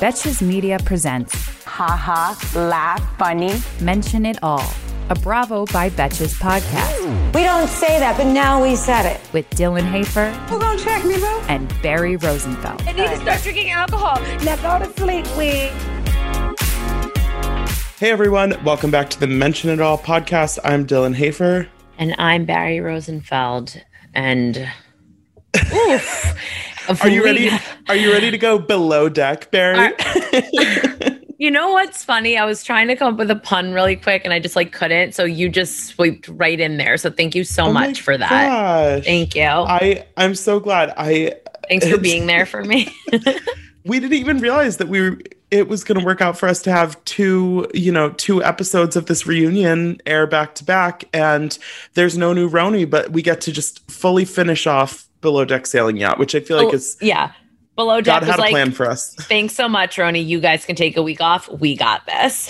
Betches Media presents Ha Ha, laugh, funny. Mention It All, a Bravo by Betches podcast We don't say that, but now we said it. with Dylan Hafer Who gonna check me, bro? and Barry Rosenfeld. I need to start drinking alcohol. Now go to sleep, we. Hey everyone, welcome back to the Mention It All podcast. I'm Dylan Hafer. And I'm Barry Rosenfeld. And oof, Are you ready? Are you ready to go below deck, Barry? You know what's funny? I was trying to come up with a pun really quick and I just like couldn't. So you just swiped right in there. So thank you so Oh much for that. gosh. Thank you. I I'm so glad. I Thanks for being there for me. we didn't even realize that we were it was going to work out for us to have two, you know, two episodes of this reunion air back to back and there's no new RHONY, but we get to just fully finish off Below Deck Sailing Yacht, which I feel like Oh, is yeah. Below God deck was had a plan for us. thanks so much, RHONY. You guys can take a week off. We got this.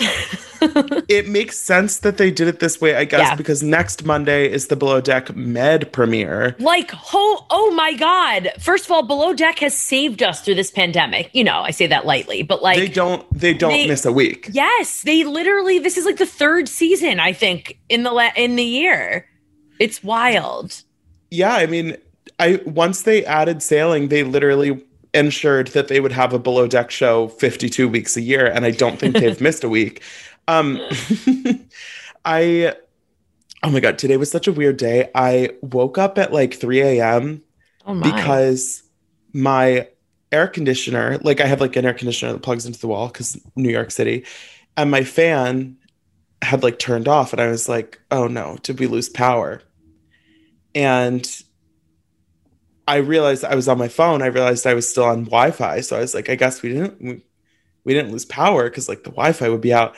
It makes sense that they did it this way, I guess, Yeah. because next Monday is the Below Deck Med premiere. like, oh, oh my God. First of all, Below Deck has saved us through this pandemic. You know, I say that lightly, but like, they don't they don't they- miss a week. Yes, they literally. This is like the third season, I think, in the la- in the year. It's wild. Yeah, I mean, I once they added sailing, they literally ensured that they would have a below deck show 52 weeks a year, and I don't think they've missed a week. Um, I, oh my god, today was such a weird day. I woke up at like 3 a.m. Oh my! because my air conditioner, like I have like an air conditioner that plugs into the wall because New York City, and my fan had like turned off, and I was like, oh no, did we lose power? And I realized I was on my phone. I realized I was still on Wi-Fi, so I was like, I guess we didn't we, we didn't lose power because like the Wi-Fi would be out,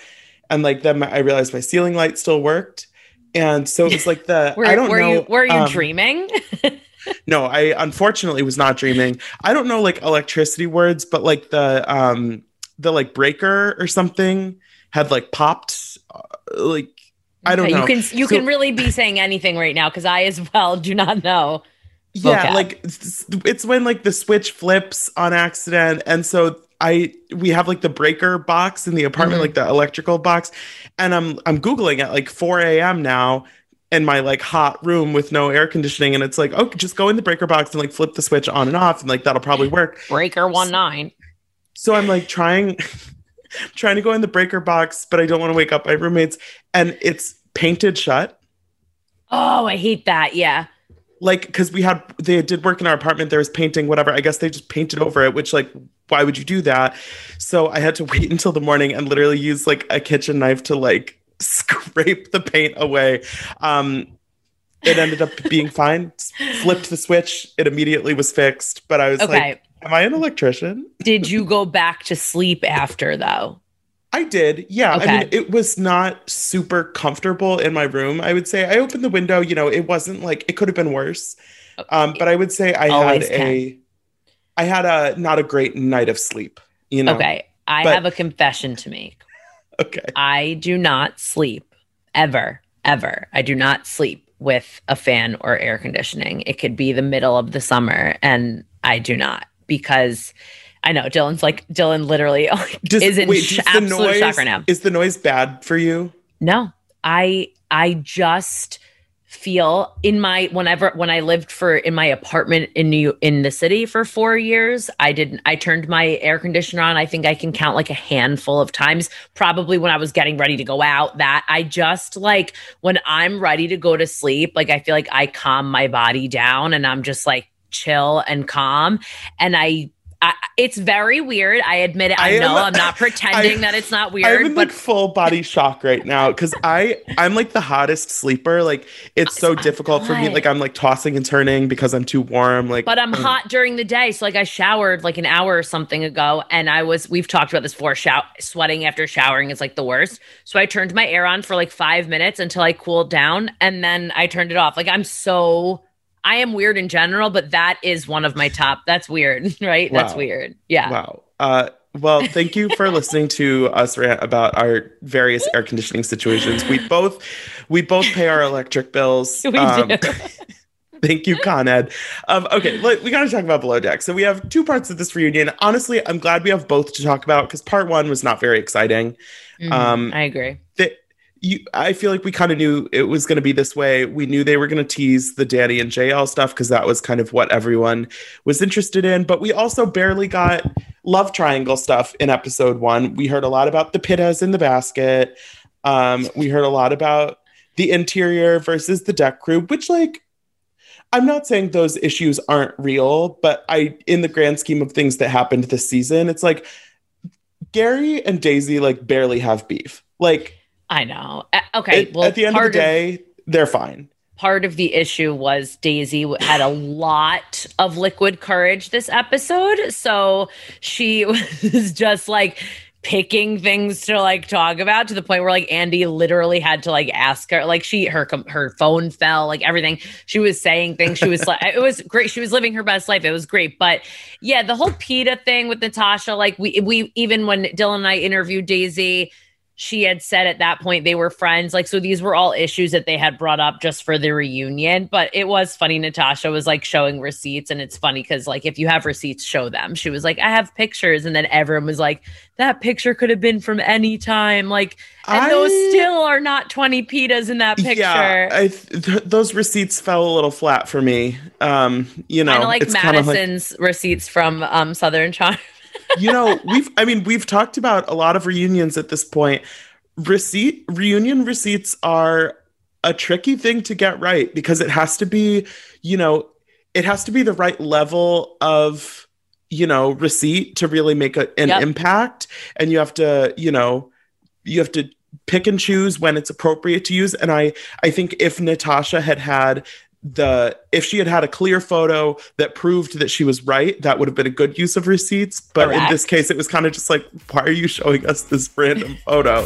and like then my, I realized my ceiling light still worked. And so it was like the were, I don't were know. you were you um, dreaming? no, I unfortunately was not dreaming. I don't know like electricity words, but like the um the like breaker or something had like popped uh, like I don't Okay, know. You can you So- can really be saying anything right now because I as well do not know. Yeah, vocab. like it's, it's when like the switch flips on accident and so I we have like the breaker box in the apartment Mhm. like the electrical box and I'm I'm googling at like 4 a.m. now in my like hot room with no air conditioning and it's like oh just go in the breaker box and like flip the switch on and off and like that'll probably work Breaker one nine. So I'm like trying trying to go in the breaker box, but I don't want to wake up my roommates. And it's painted shut. Oh, I hate that. Yeah. Like, because we had they did work in our apartment, there was painting, whatever. I guess they just painted over it, which like, why would you do that? So I had to wait until the morning and literally use like a kitchen knife to like scrape the paint away. Um it ended up being fine. Flipped the switch, it immediately was fixed. But I was Okay. like, Am I an electrician? Did you go back to sleep after though? I did. Yeah. I mean, it was not super comfortable in my room. I would say I opened the window, you know, it wasn't like it could have been worse. Um, but I would say I Always had a I had a not a great night of sleep, you know. Okay. I but- have a confession to make. Okay. I do not sleep ever, ever. I do not sleep with a fan or air conditioning. It could be the middle of the summer and I do not because I know Dylan's like Dylan literally Does, is in wait, sh- absolute noise, shock right now. Is the noise bad for you? No, I I just feel in my whenever when I lived for in my apartment in New in the city for 4 years I didn't I turned my air conditioner on I think I can count like a handful of times probably when I was getting ready to go out that I just like when I'm ready to go to sleep like I feel like I calm my body down and I'm just like chill and calm and I I, it's very weird. I admit it. I, I am- know I'm not pretending I- that it's not weird. I'm in but like full body shock right now because I I'm like the hottest sleeper. Like it's so I'm difficult for me. Like I'm like tossing and turning because I'm too warm. Like but I'm mm. hot during the day. So like I showered like an hour or something ago and I was we've talked about this before. Show, sweating after showering is like the worst. So I turned my air on for like five minutes until I cooled down and then I turned it off. Like I'm so I am weird in general, but that is one of my top. That's weird, right? That's weird. Yeah. Wow. Uh, well, thank you for listening to us rant about our various air conditioning situations. We both we both pay our electric bills. We Um, do. Thank you, Con Ed. Um, okay, let- we got to talk about Below Deck. So we have two parts of this reunion. Honestly, I'm glad we have both to talk about because part one was not very exciting. Mhm. Um, I agree. that you I feel like we kind of knew it was going to be this way. We knew they were going to tease the Danny and JL stuff because that was kind of what everyone was interested in, but we also barely got love triangle stuff in episode 1. We heard a lot about the pitas in the basket. Um we heard a lot about the interior versus the deck crew, which like I'm not saying those issues aren't real, but I in the grand scheme of things that happened this season, it's like Gary and Daisy like barely have beef. Like I know. Okay. it- well, at the end of the day, they're fine. part of the issue was Daisy had a lot of liquid courage this episode. So she was just like picking things to like talk about to the point where like Andy literally had to like ask her like she her her phone fell like everything she was saying things she was like it was great she was living her best life it was great but yeah the whole pita thing with Natasha like we we even when Dylan and I interviewed Daisy she had said at that point they were friends. Like, so these were all issues that they had brought up just for the reunion. But it was funny. Natasha was like showing receipts, and it's funny because, like, if you have receipts, show them. She was like, I have pictures. And then everyone was like, that picture could have been from any time. Like, and those still are not 20 pitas in that picture. Yeah, I th- th- those receipts fell a little flat for me. Um, you know, kind of like kinda like- Madison's receipts from um, Southern Charm. you know, we've I mean, we've talked about a lot of reunions at this point. Receipt reunion receipts are a tricky thing to get right because it has to be, you know, it has to be the right level of, you know, receipt to really make a, an Yep. impact and you have to, you know, you have to pick and choose when it's appropriate to use and I I think if Natasha had had the if she had had a clear photo that proved that she was right that would have been a good use of receipts. But in this case it was kind of just like why are you showing us this random photo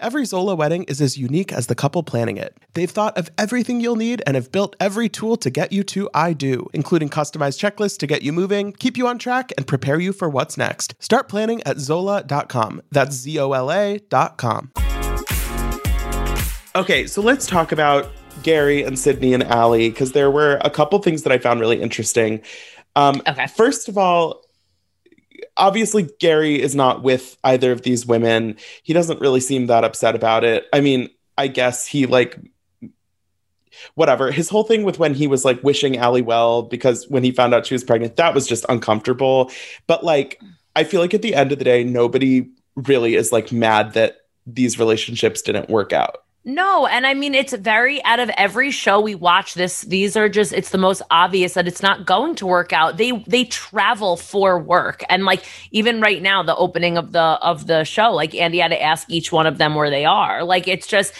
Every Zola wedding is as unique as the couple planning it. They've thought of everything you'll need and have built every tool to get you to I do, including customized checklists to get you moving, keep you on track, and prepare you for what's next. Start planning at Zola.com. That's Z O L A.com. Okay, so let's talk about Gary and Sydney and Allie because there were a couple things that I found really interesting. Um, Okay. First of all, obviously Gary is not with either of these women. He doesn't really seem that upset about it. I mean, I guess he like whatever. His whole thing with when he was like wishing Allie well because when he found out she was pregnant, that was just uncomfortable. But like I feel like at the end of the day, nobody really is like mad that these relationships didn't work out. No, and I mean it's very out of every show we watch this these are just it's the most obvious that it's not going to work out. They they travel for work. And like even right now the opening of the of the show like Andy had to ask each one of them where they are. Like it's just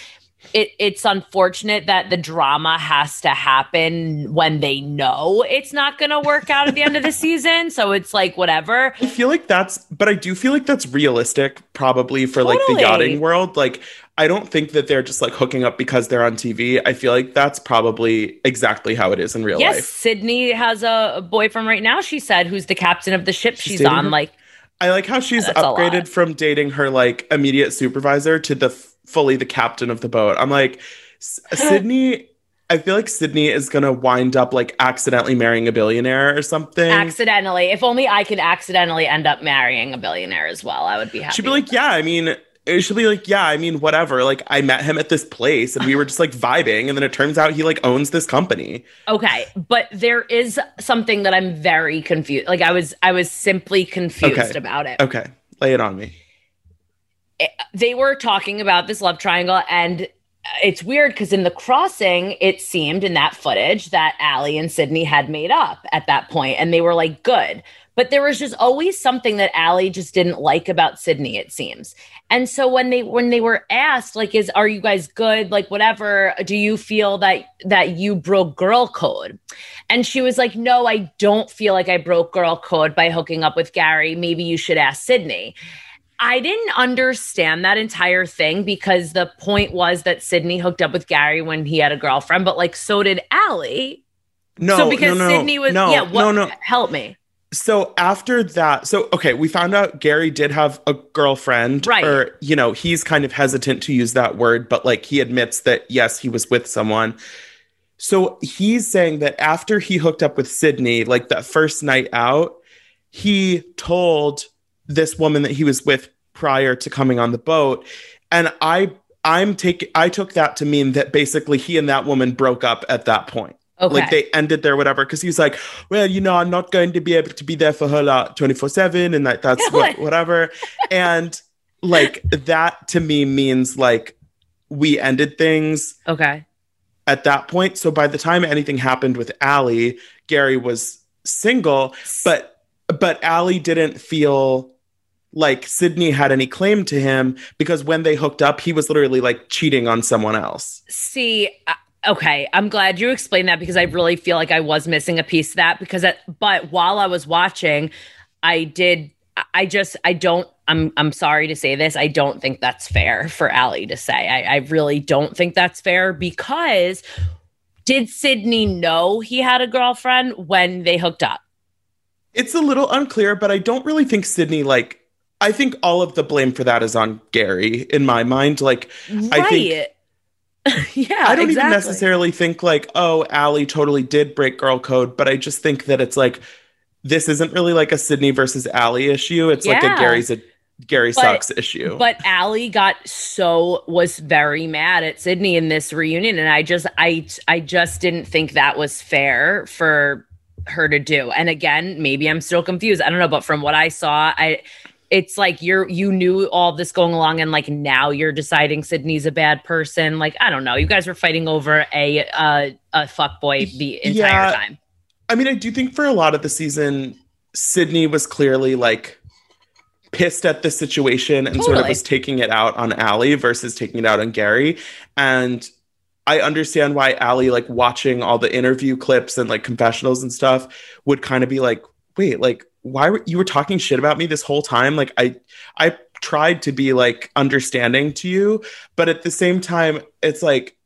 it it's unfortunate that the drama has to happen when they know it's not going to work out at the end of the season. So it's like whatever. I feel like that's, but I do feel like that's realistic, probably for like the yachting world. Like, I don't think that they're just like hooking up because they're on TV. I feel like that's probably exactly how it is in real yes, life. Yes, Sydney has a, boyfriend right now. She said who's the captain of the ship she's, dating on. her? Like I like how she's upgraded from dating her like immediate supervisor to the f- fully the captain of the boat. I'm like, Sydney. I feel like Sydney is gonna wind up like accidentally marrying a billionaire or something. accidentally. If only I could accidentally end up marrying a billionaire as well, I would be happy. She'd be like, yeah, I mean, it should be like, yeah, I mean, whatever. Like, I met him at this place and we were just like vibing. And then it turns out he like owns this company. Okay, but there is something that I'm very confused. Like I was I was simply confused Okay. about it. Okay, lay it on me. Eh, they were talking about this love triangle and it's weird because in the crossing, it seemed in that footage that Allie and Sydney had made up at that point, and they were like good. But there was just always something that Allie just didn't like about Sydney, it seems. And so when they when they were asked, like, is are you guys good? Like, whatever, do you feel that that you broke girl code? And she was like, No, I don't feel like I broke girl code by hooking up with Gary. Maybe you should ask Sydney. I didn't understand that entire thing because the point was that Sydney hooked up with Gary when he had a girlfriend, but like so did Allie. No, so because no, no, Sydney was no, yeah, what no, no. help me. So after that, so okay, we found out Gary did have a girlfriend, Right. Or you know, he's kind of hesitant to use that word, but like he admits that yes, he was with someone. So he's saying that after he hooked up with Sydney, like that first night out, he told this woman that he was with prior to coming on the boat, and I, I'm taking, I took that to mean that basically he and that woman broke up at that point Okay. like they ended there whatever because he was like well you know i'm not going to be able to be there for her like 24 7 and like that's what, what? whatever and like that to me means like we ended things okay. at that point so by the time anything happened with Allie, gary was single but but Allie didn't feel like sydney had any claim to him because when they hooked up he was literally like cheating on someone else See, okay, I'm glad you explained that because I really feel like I was missing a piece of that because it, but while I was watching, I did I- just I don't I'm I'm sorry to say this. I don't think that's fair for Allie to say. I, I really don't think that's fair because did Sydney know he had a girlfriend when they hooked up? It's a little unclear, but I don't really think Sydney like I think all of the blame for that is on Gary in my mind. Like I think- Right. yeah. I don't even necessarily think like, oh, Allie totally did break girl code, but I just think that it's like this isn't really like a Sydney versus Allie issue. It's like a Gary's a Gary But- sucks issue. But Allie got so was very mad at Sydney in this reunion, and I just I I just didn't think that was fair for her to do. And again, maybe I'm still confused. I don't know, but from what I saw, I it's like you're you knew all this going along, and like now you're deciding Sydney's a bad person. Like I don't know, you guys were fighting over a uh, a fuck boy the entire Yeah. time. I mean, I do think for a lot of the season, Sydney was clearly like pissed at the situation and sort of was taking it out on Allie versus taking it out on Gary. And I understand why Allie, like watching all the interview clips and like confessionals and stuff, would kind of be like, wait, like, why were you were talking shit about me this whole time? Like, I, I tried to be like understanding to you, but at the same time, it's like,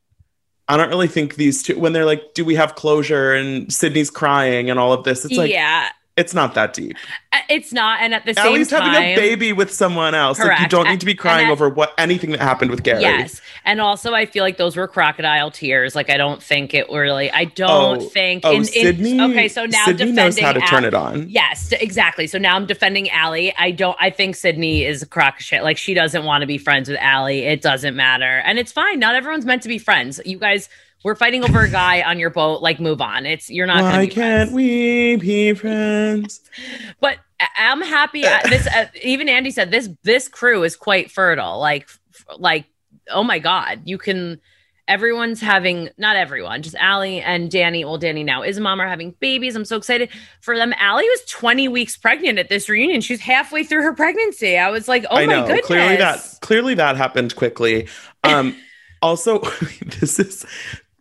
I don't really think these two, when they're like, do we have closure? And Sydney's crying and all of this, it's like, yeah, it's not that deep. Uh, it's not. And at the same time, having a baby with someone else. Like, you don't need to be crying and over what anything that happened with Gary. Yes. And also I feel like those were crocodile tears. Like I don't think it really I don't Oh, think Oh, in, in- Sydney. okay, so now Sydney defending knows how to turn Al- it on. Yes, exactly. So now I'm defending Allie. I don't I think Sydney is a crock shit. Like she doesn't want to be friends with Allie. It doesn't matter. And it's fine. Not everyone's meant to be friends. You guys we're fighting over a guy on your boat. Like, move on. It's you're not. gonna Why be can't friends. we be friends? But I- I'm happy. This uh, even Andy said this. This crew is quite fertile. Like, f- like oh my god, you can. Everyone's having not everyone, just Allie and Danny. Well, Danny now is a mom are having babies. I'm so excited for them. Allie was 20 weeks pregnant at this reunion. She's halfway through her pregnancy. I was like, oh I my know. goodness. Clearly that clearly that happened quickly. Um Also, this is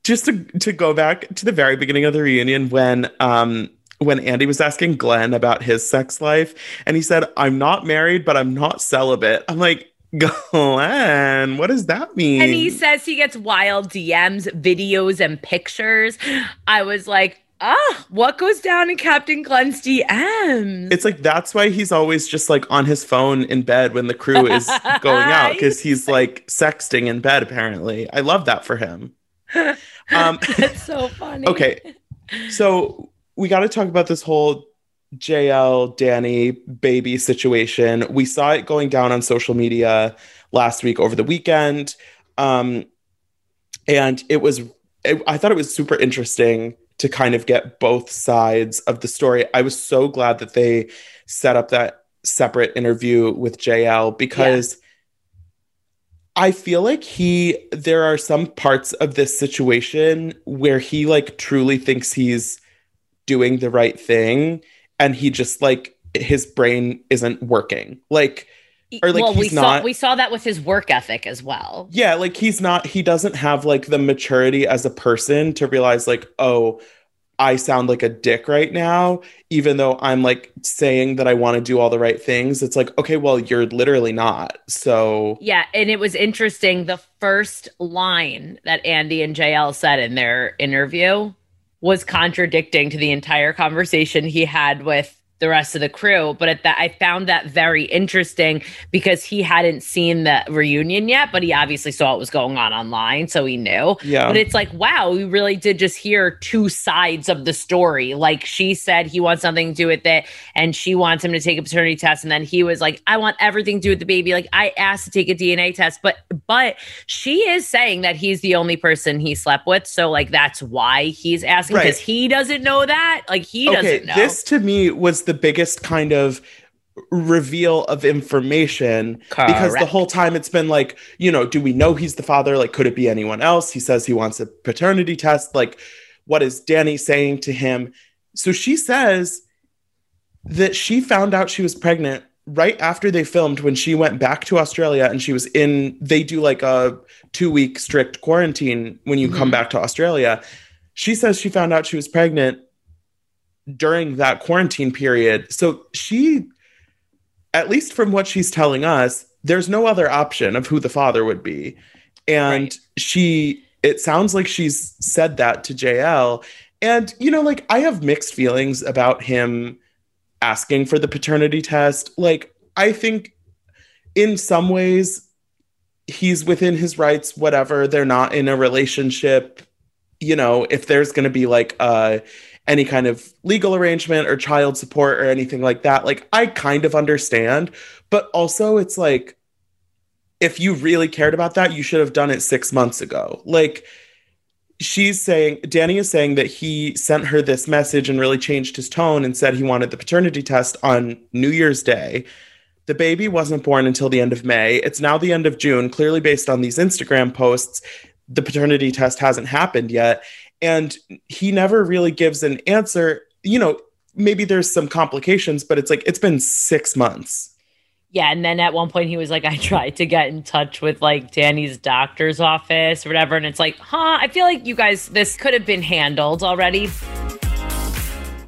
just to to go back to the very beginning of the reunion when um when Andy was asking Glenn about his sex life, and he said, "I'm not married, but I'm not celibate." I'm like, Glenn, what does that mean? And he says he gets wild DMs, videos, and pictures. I was like, ah, what goes down in Captain Glenn's DMs? It's like that's why he's always just like on his phone in bed when the crew is going out because he's like sexting in bed. Apparently, I love that for him. Um, That's so funny. okay, so we got to talk about this whole JL Danny baby situation. We saw it going down on social media last week over the weekend, um, and it was. It, I thought it was super interesting to kind of get both sides of the story. I was so glad that they set up that separate interview with JL because I feel like he there are some parts of this situation where he like truly thinks he's doing the right thing and he just like his brain isn't working. Like or like well, we he's not saw we saw that with his work ethic as well. yeah, like he's not, he doesn't have like the maturity as a person to realize, like, oh, I sound like a dick right now, even though I'm like saying that I want to do all the right things. It's like, okay, well, you're literally not. So, Yeah, and it was interesting. The first line that Andy and JL said in their interview was contradicting to the entire conversation he had with the rest of the crew. But at that, I found that very interesting because he hadn't seen the reunion yet, but he obviously saw what was going on online, so he knew. Yeah. But it's like, wow, we really did just hear two sides of the story. Like she said he wants something to do with it, and she wants him to take a paternity test, and then he was like, I want everything to do with the baby. Like I asked to take a DNA test, but but she is saying that he's the only person he slept with, so like that's why he's asking Right. because he doesn't know that. Like he okay, doesn't know. this to me was the biggest kind of reveal of information because the whole time it's been like, you know, do we know he's the father? Like, could it be anyone else? He says he wants a paternity test. Like, what is Danny saying to him? So she says that she found out she was pregnant right after they filmed when she went back to Australia and she was in, they do like a two week strict quarantine when you come Mhm. back to Australia. She says she found out she was pregnant during that quarantine period. So she, at least from what she's telling us, there's no other option of who the father would be. And Right. she, it sounds like she's said that to JL. And, you know, like I have mixed feelings about him asking for the paternity test. Like, I think in some ways he's within his rights, whatever. They're not in a relationship. You know, if there's going to be like uh, any kind of legal arrangement or child support or anything like that, like I kind of understand. But also, it's like, if you really cared about that, you should have done it six months ago. Like, she's saying, Danny is saying that he sent her this message and really changed his tone and said he wanted the paternity test on New Year's Day. The baby wasn't born until the end of May. It's now the end of June, clearly based on these Instagram posts. The paternity test hasn't happened yet. And he never really gives an answer. You know, maybe there's some complications, but it's like, it's been six months. Yeah, and then at one point he was like, I tried to get in touch with like Danny's doctor's office or whatever. And it's like, huh, I feel like you guys, this could have been handled already.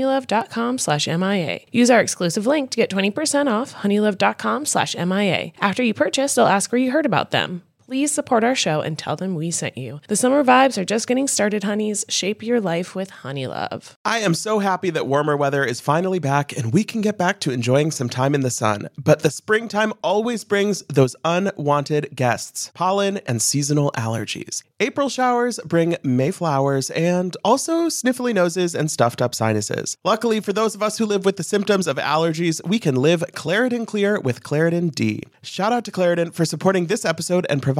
honeylove.com slash MIA. Use our exclusive link to get 20% off honeylove.com slash MIA. After you purchase, they'll ask where you heard about them. Please support our show and tell them we sent you. The summer vibes are just getting started, honeys. Shape your life with Honeylove. I am so happy that warmer weather is finally back and we can get back to enjoying some time in the sun. But the springtime always brings those unwanted guests pollen and seasonal allergies. April showers bring May flowers and also sniffly noses and stuffed up sinuses. Luckily, for those of us who live with the symptoms of allergies, we can live Claritin Clear with Claritin D. Shout out to Claritin for supporting this episode and providing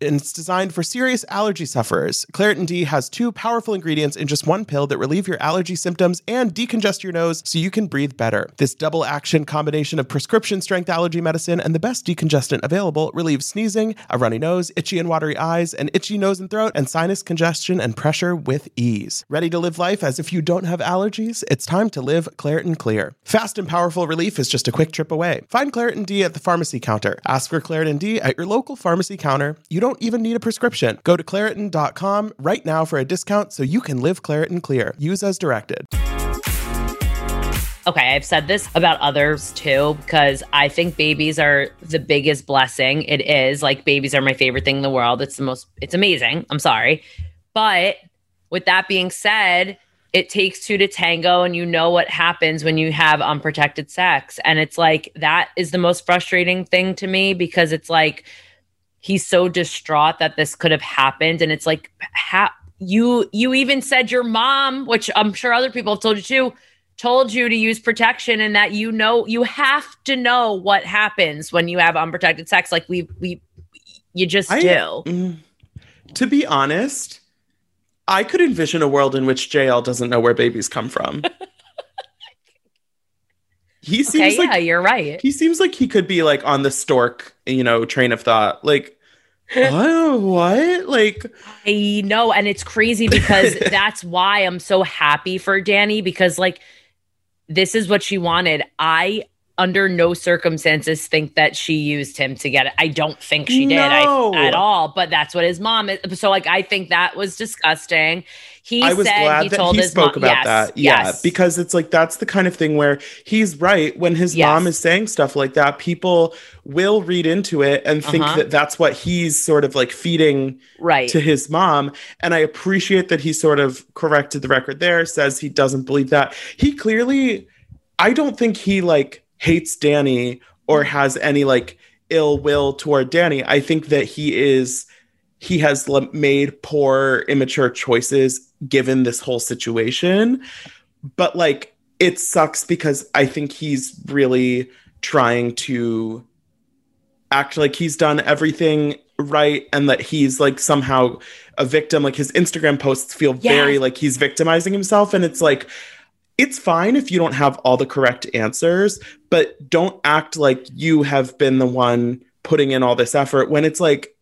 and it's designed for serious allergy sufferers. Claritin D has two powerful ingredients in just one pill that relieve your allergy symptoms and decongest your nose so you can breathe better. This double action combination of prescription strength allergy medicine and the best decongestant available relieves sneezing, a runny nose, itchy and watery eyes, an itchy nose and throat, and sinus congestion and pressure with ease. Ready to live life as if you don't have allergies? It's time to live Claritin Clear. Fast and powerful relief is just a quick trip away. Find Claritin D at the pharmacy counter. Ask for Claritin D at your local pharmacy counter. You don't even need a prescription. Go to Claritin.com right now for a discount so you can live Claritin Clear. Use as directed. Okay, I've said this about others too because I think babies are the biggest blessing. It is like babies are my favorite thing in the world. It's the most, it's amazing. I'm sorry. But with that being said, it takes two to tango, and you know what happens when you have unprotected sex. And it's like that is the most frustrating thing to me because it's like he's so distraught that this could have happened. And it's like, ha- you, you even said your mom, which I'm sure other people have told you too told you to use protection and that you know you have to know what happens when you have unprotected sex like we we you just I- do Mm, to be honest, I could envision a world in which JL doesn't know where babies come from. he seems okay like yeah you're right he seems like he could be like on the stork, you know, train of thought. Like, what? What? Like, I know, and it's crazy because that's why I'm so happy for Danny because like this is what she wanted. I under no circumstances think that she used him to get it. I don't think she did No. I, at all, but that's what his mom is. So like I think that was disgusting. He I was said glad he that he spoke mom, about yes, that. Yeah, yes. because it's like that's the kind of thing where he's right. When his Yes. mom is saying stuff like that, people will read into it and think Uh-huh. that that's what he's sort of like feeding right. to his mom. And I appreciate that he sort of corrected the record there, says he doesn't believe that. He clearly, I don't think he like hates Danny or has any like ill will toward Danny. I think that he is, he has made poor, immature choices given this whole situation. But like, it sucks because I think he's really trying to act like he's done everything right and that he's like somehow a victim. Like his instagram posts feel very like he's victimizing himself. And it's like it's fine if you don't have all the correct answers but don't act like you have been the one putting in all this effort when it's like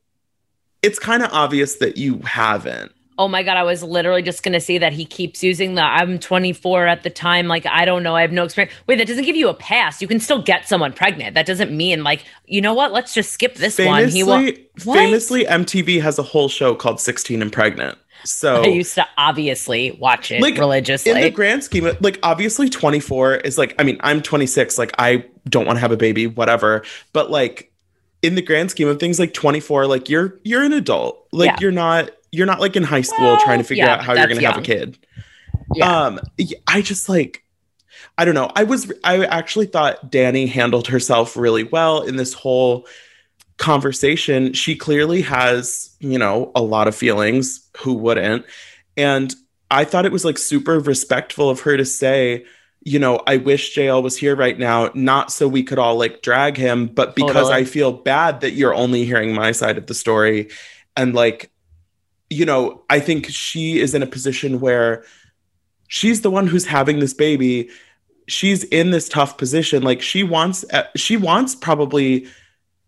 it's kind of obvious that you haven't Oh my god, I was literally just gonna say that he keeps using the I'm 24 at the time. Like, I don't know, I have no experience. Wait, that doesn't give you a pass. You can still get someone pregnant. That doesn't mean like, you know what? Let's just skip this one. He will famously What? famously mtv has a whole show called 16 and pregnant so I used to obviously watch it Like, religiously. in the grand scheme of like obviously 24 is like i mean i'm 26 like i don't want to have a baby whatever but like in the grand scheme of things like 24 like you're you're an adult like Yeah. you're not you're not like in high school Well, trying to figure yeah, out how you're gonna have a kid. Yeah. um i just like i don't know. I was i actually thought danny handled herself really well in this whole conversation. She clearly has you know a lot of feelings. Who wouldn't? And i thought it was like super respectful of her to say you know i wish jl was here right now not so we could all like drag him but because Totally. i feel bad that you're only hearing my side of the story and like you know i think she is in a position where she's the one who's having this baby she's in this tough position. Like she wants, uh, she wants probably,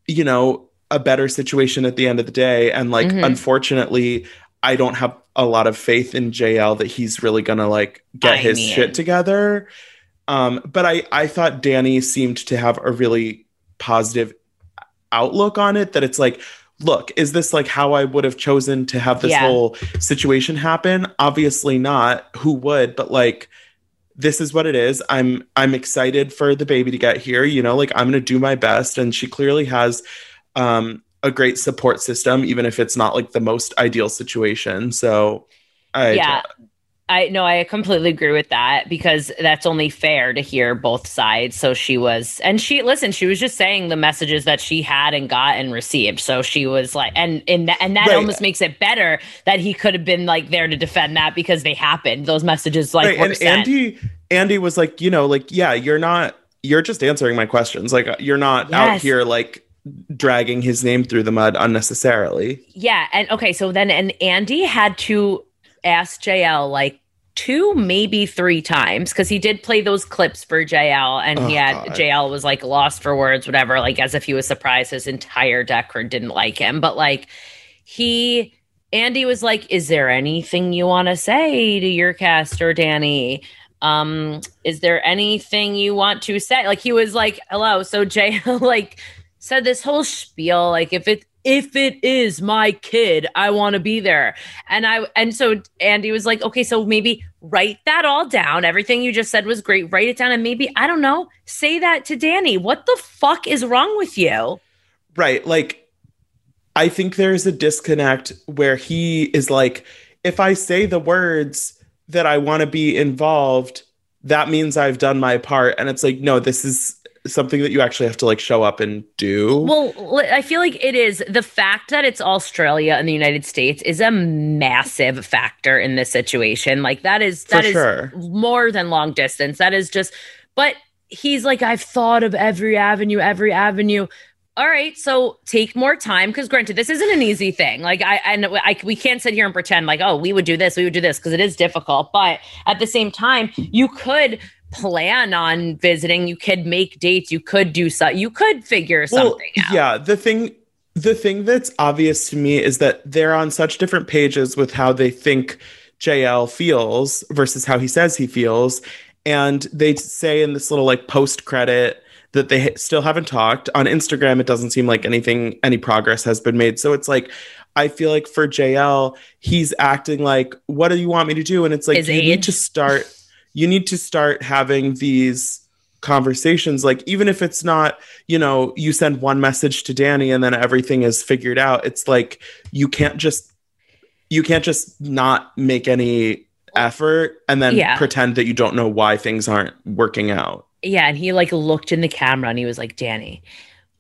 you know, a better situation at the end of the day. And like, Mhm. unfortunately, I don't have a lot of faith in JL that he's really gonna like get I his mean- shit together. Um, but I I thought Danny seemed to have a really positive outlook on it. That it's like, look, is this like how I would have chosen to have this Yeah. whole situation happen? Obviously not. Who would? But like, this is what it is. I'm I'm excited for the baby to get here. You know, like I'm gonna do my best, and she clearly has um, a great support system, even if it's not like the most ideal situation. So, I yeah. I no, I completely agree with that because that's only fair to hear both sides. So she was, and she listen, she was just saying the messages that she had and got and received. So she was like, and and that, and that Right. almost makes it better that he could have been like there to defend that because they happened. Those messages like right. And sent. Andy Andy was like, you know, like yeah, you're not you're just answering my questions. Like you're not out here like dragging his name through the mud unnecessarily. Yeah, and okay, so then and Andy had to ask JL like two, maybe three times because he did play those clips for JL, and he Oh, had God. JL was like lost for words, whatever, like as if he was surprised his entire deck didn't like him, but like he. Andy was like, "Is there anything you want to say to your cast or Danny? Um, is there anything you want to say?" Like he was like, "Hello." So Jay like said this whole spiel, like if it if it is my kid, I want to be there. And I and so Andy was like, "Okay, so maybe write that all down. Everything you just said was great. Write it down, and maybe I don't know, say that to Danny. What the fuck is wrong with you?" Right. Like, I think there's a disconnect where he is like, if I say the words that I want to be involved, that means I've done my part. And it's like, no, this is something that you actually have to like show up and do. Well, I feel like it is the fact that it's Australia and the United States is a massive factor in this situation. Like that is For that is sure. more than long distance. That is just but he's like I've thought of every avenue, every avenue. All right, so take more time because granted, this isn't an easy thing. Like I, know I, we can't sit here and pretend like, oh, we would do this, we would do this because it is difficult. But at the same time, you could plan on visiting. You could make dates. You could do so. You could figure something out. Yeah, the thing the thing that's obvious to me is that they're on such different pages with how they think JL feels versus how he says he feels. And they say in this little like post credit that they still haven't talked. On Instagram, it doesn't seem like anything, any progress has been made. So it's like, I feel like for JL, he's acting like, what do you want me to do? And it's like, His you need to start, you need to start having these conversations. Like, even if it's not, you know, you send one message to Danny and then everything is figured out. It's like, you can't just, you can't just not make any effort and then Yeah. pretend that you don't know why things aren't working out. Yeah, and he like looked in the camera and he was like, "Danny,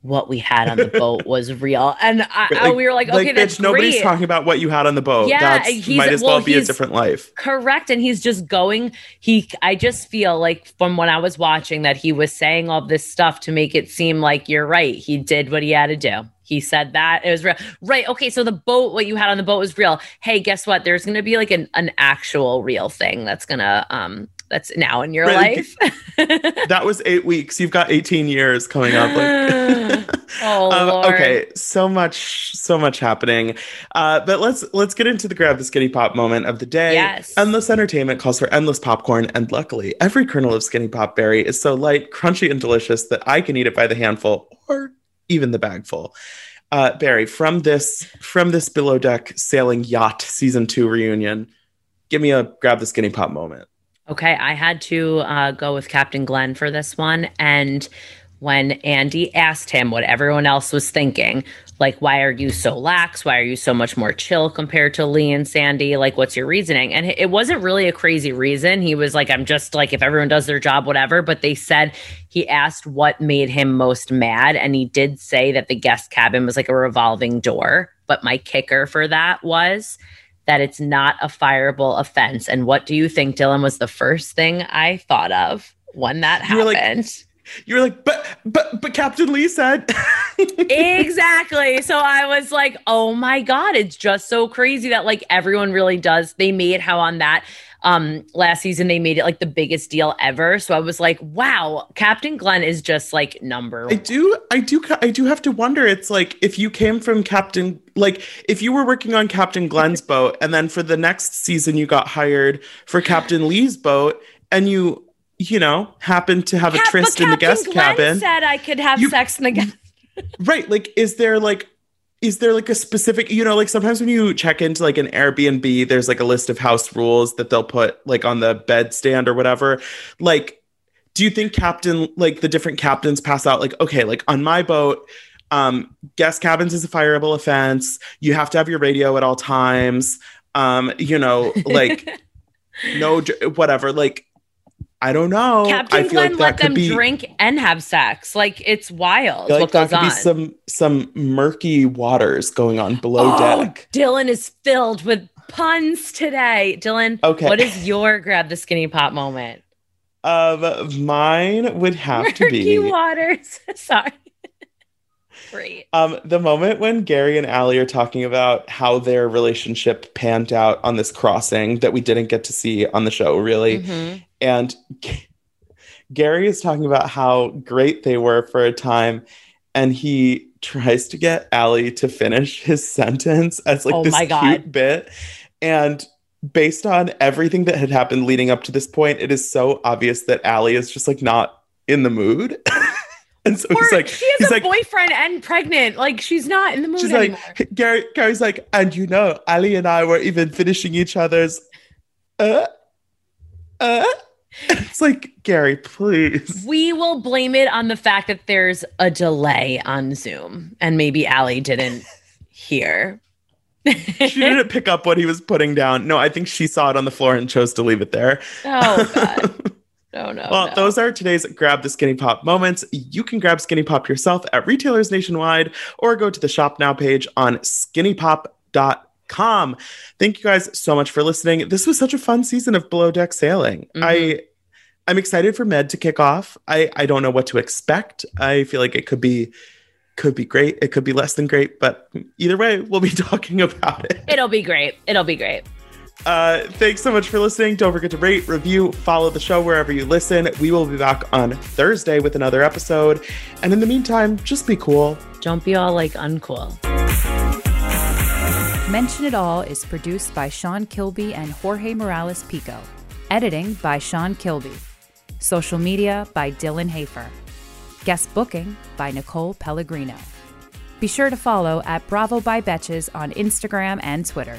what we had on the boat was real." And I, I- we were like, "Okay, that's bitch, nobody's talking about what you had on the boat. Yeah, That's might as well, well, be a different life. Correct. And he's just going. He, I just feel like from when I was watching that he was saying all this stuff to make it seem like you're right. He did what he had to do. He said that it was real. Right. Okay. So the boat, what you had on the boat was real. Hey, guess what? There's going to be like an, an actual real thing that's going to, um, that's now in your Right, life. That was eight weeks. You've got 18 years coming up. Like, oh, Um, okay, so much, so much happening. Uh, but let's let's get into the grab the skinny pop moment of the day. Yes. Endless entertainment calls for endless popcorn, and luckily, every kernel of skinny pop berry is so light, crunchy, and delicious that I can eat it by the handful or even the bagful. Uh, Barry, from this from this below deck sailing yacht season two reunion, give me a grab the skinny pop moment. Okay, I had to uh, go with Captain Glenn for this one. And when Andy asked him what everyone else was thinking, like, why are you so lax? Why are you so much more chill compared to Lee and Sandy? Like, what's your reasoning? And it wasn't really a crazy reason. He was like, I'm just like, if everyone does their job, whatever. But they said he asked what made him most mad. And he did say that the guest cabin was like a revolving door. But my kicker for that was that it's not a fireable offense. And what do you think, Dylan, was the first thing I thought of when that You were like- happened? You were like, but but but Captain Lee said. exactly. So I was like, oh my God, it's just so crazy that like everyone really does. They made how on that um last season they made it like the biggest deal ever. So I was like, wow, Captain Glenn is just like number I do, I do, I do have to wonder. It's like if you came from Captain, like if you were working on Captain Glenn's boat, and then for the next season you got hired for Captain Lee's boat, and you, you know, happened to have a Cap- but tryst in the guest Glenn cabin, said I could have You- sex in the guest. right? Like, is there like, is there like a specific, you know, like sometimes when you check into like an Airbnb, there's like a list of house rules that they'll put like on the bed stand or whatever, like. Do you think captain like the different captains pass out like okay like on my boat um guest cabins is a fireable offense. You have to have your radio at all times. Um you know like no whatever. Like i don't know Captain i feel Glenn like let could them be drink and have sex. Like it's wild like that could on. be some some murky waters going on below oh, deck Dylan is filled with puns today. Dylan, Okay. what is your grab the skinny pop moment? um mine would have to be Murky waters. Sorry. Great. Um, the moment when Gary and Alli are talking about how their relationship panned out on this crossing that we didn't get to see on the show, really. Mhm. And G- Gary is talking about how great they were for a time, and he tries to get Alli to finish his sentence as like Oh this cute bit. And based on everything that had happened leading up to this point, it is so obvious that Alli is just like not in the mood. and so Or he's like, she has he's a like, boyfriend and pregnant. Like she's not in the mood She's anymore. like, Gary, Gary's like, and you know, Alli and I were even finishing each other's, uh, uh. It's like, Gary, please. we will blame it on the fact that there's a delay on Zoom and maybe Alli didn't hear. She didn't pick up what he was putting down. No, I think she saw it on the floor and chose to leave it there. Oh god. No, no. well, no. those are today's Grab the Skinny Pop moments. You can grab Skinny Pop yourself at retailers nationwide or go to the Shop Now page on skinnypop.com. Thank you guys so much for listening. This was such a fun season of Below Deck Sailing. Mhm. I I'm excited for Med to kick off. I I don't know what to expect. I feel like it could be could be great. It could be less than great, but either way, we'll be talking about it. It'll be great. It'll be great. Uh, thanks so much for listening. Don't forget to rate, review, follow the show wherever you listen. We will be back on Thursday with another episode. And in the meantime, just be cool. Don't be all like uncool. Mention It All is produced by Sean Kilby and Jorge Morales Pico. Editing by Sean Kilby. Social media by Dylan Hafer. Guest booking by Nicole Pellegrino. Be sure to follow at Bravo by Betches on Instagram and Twitter.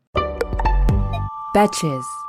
Betches.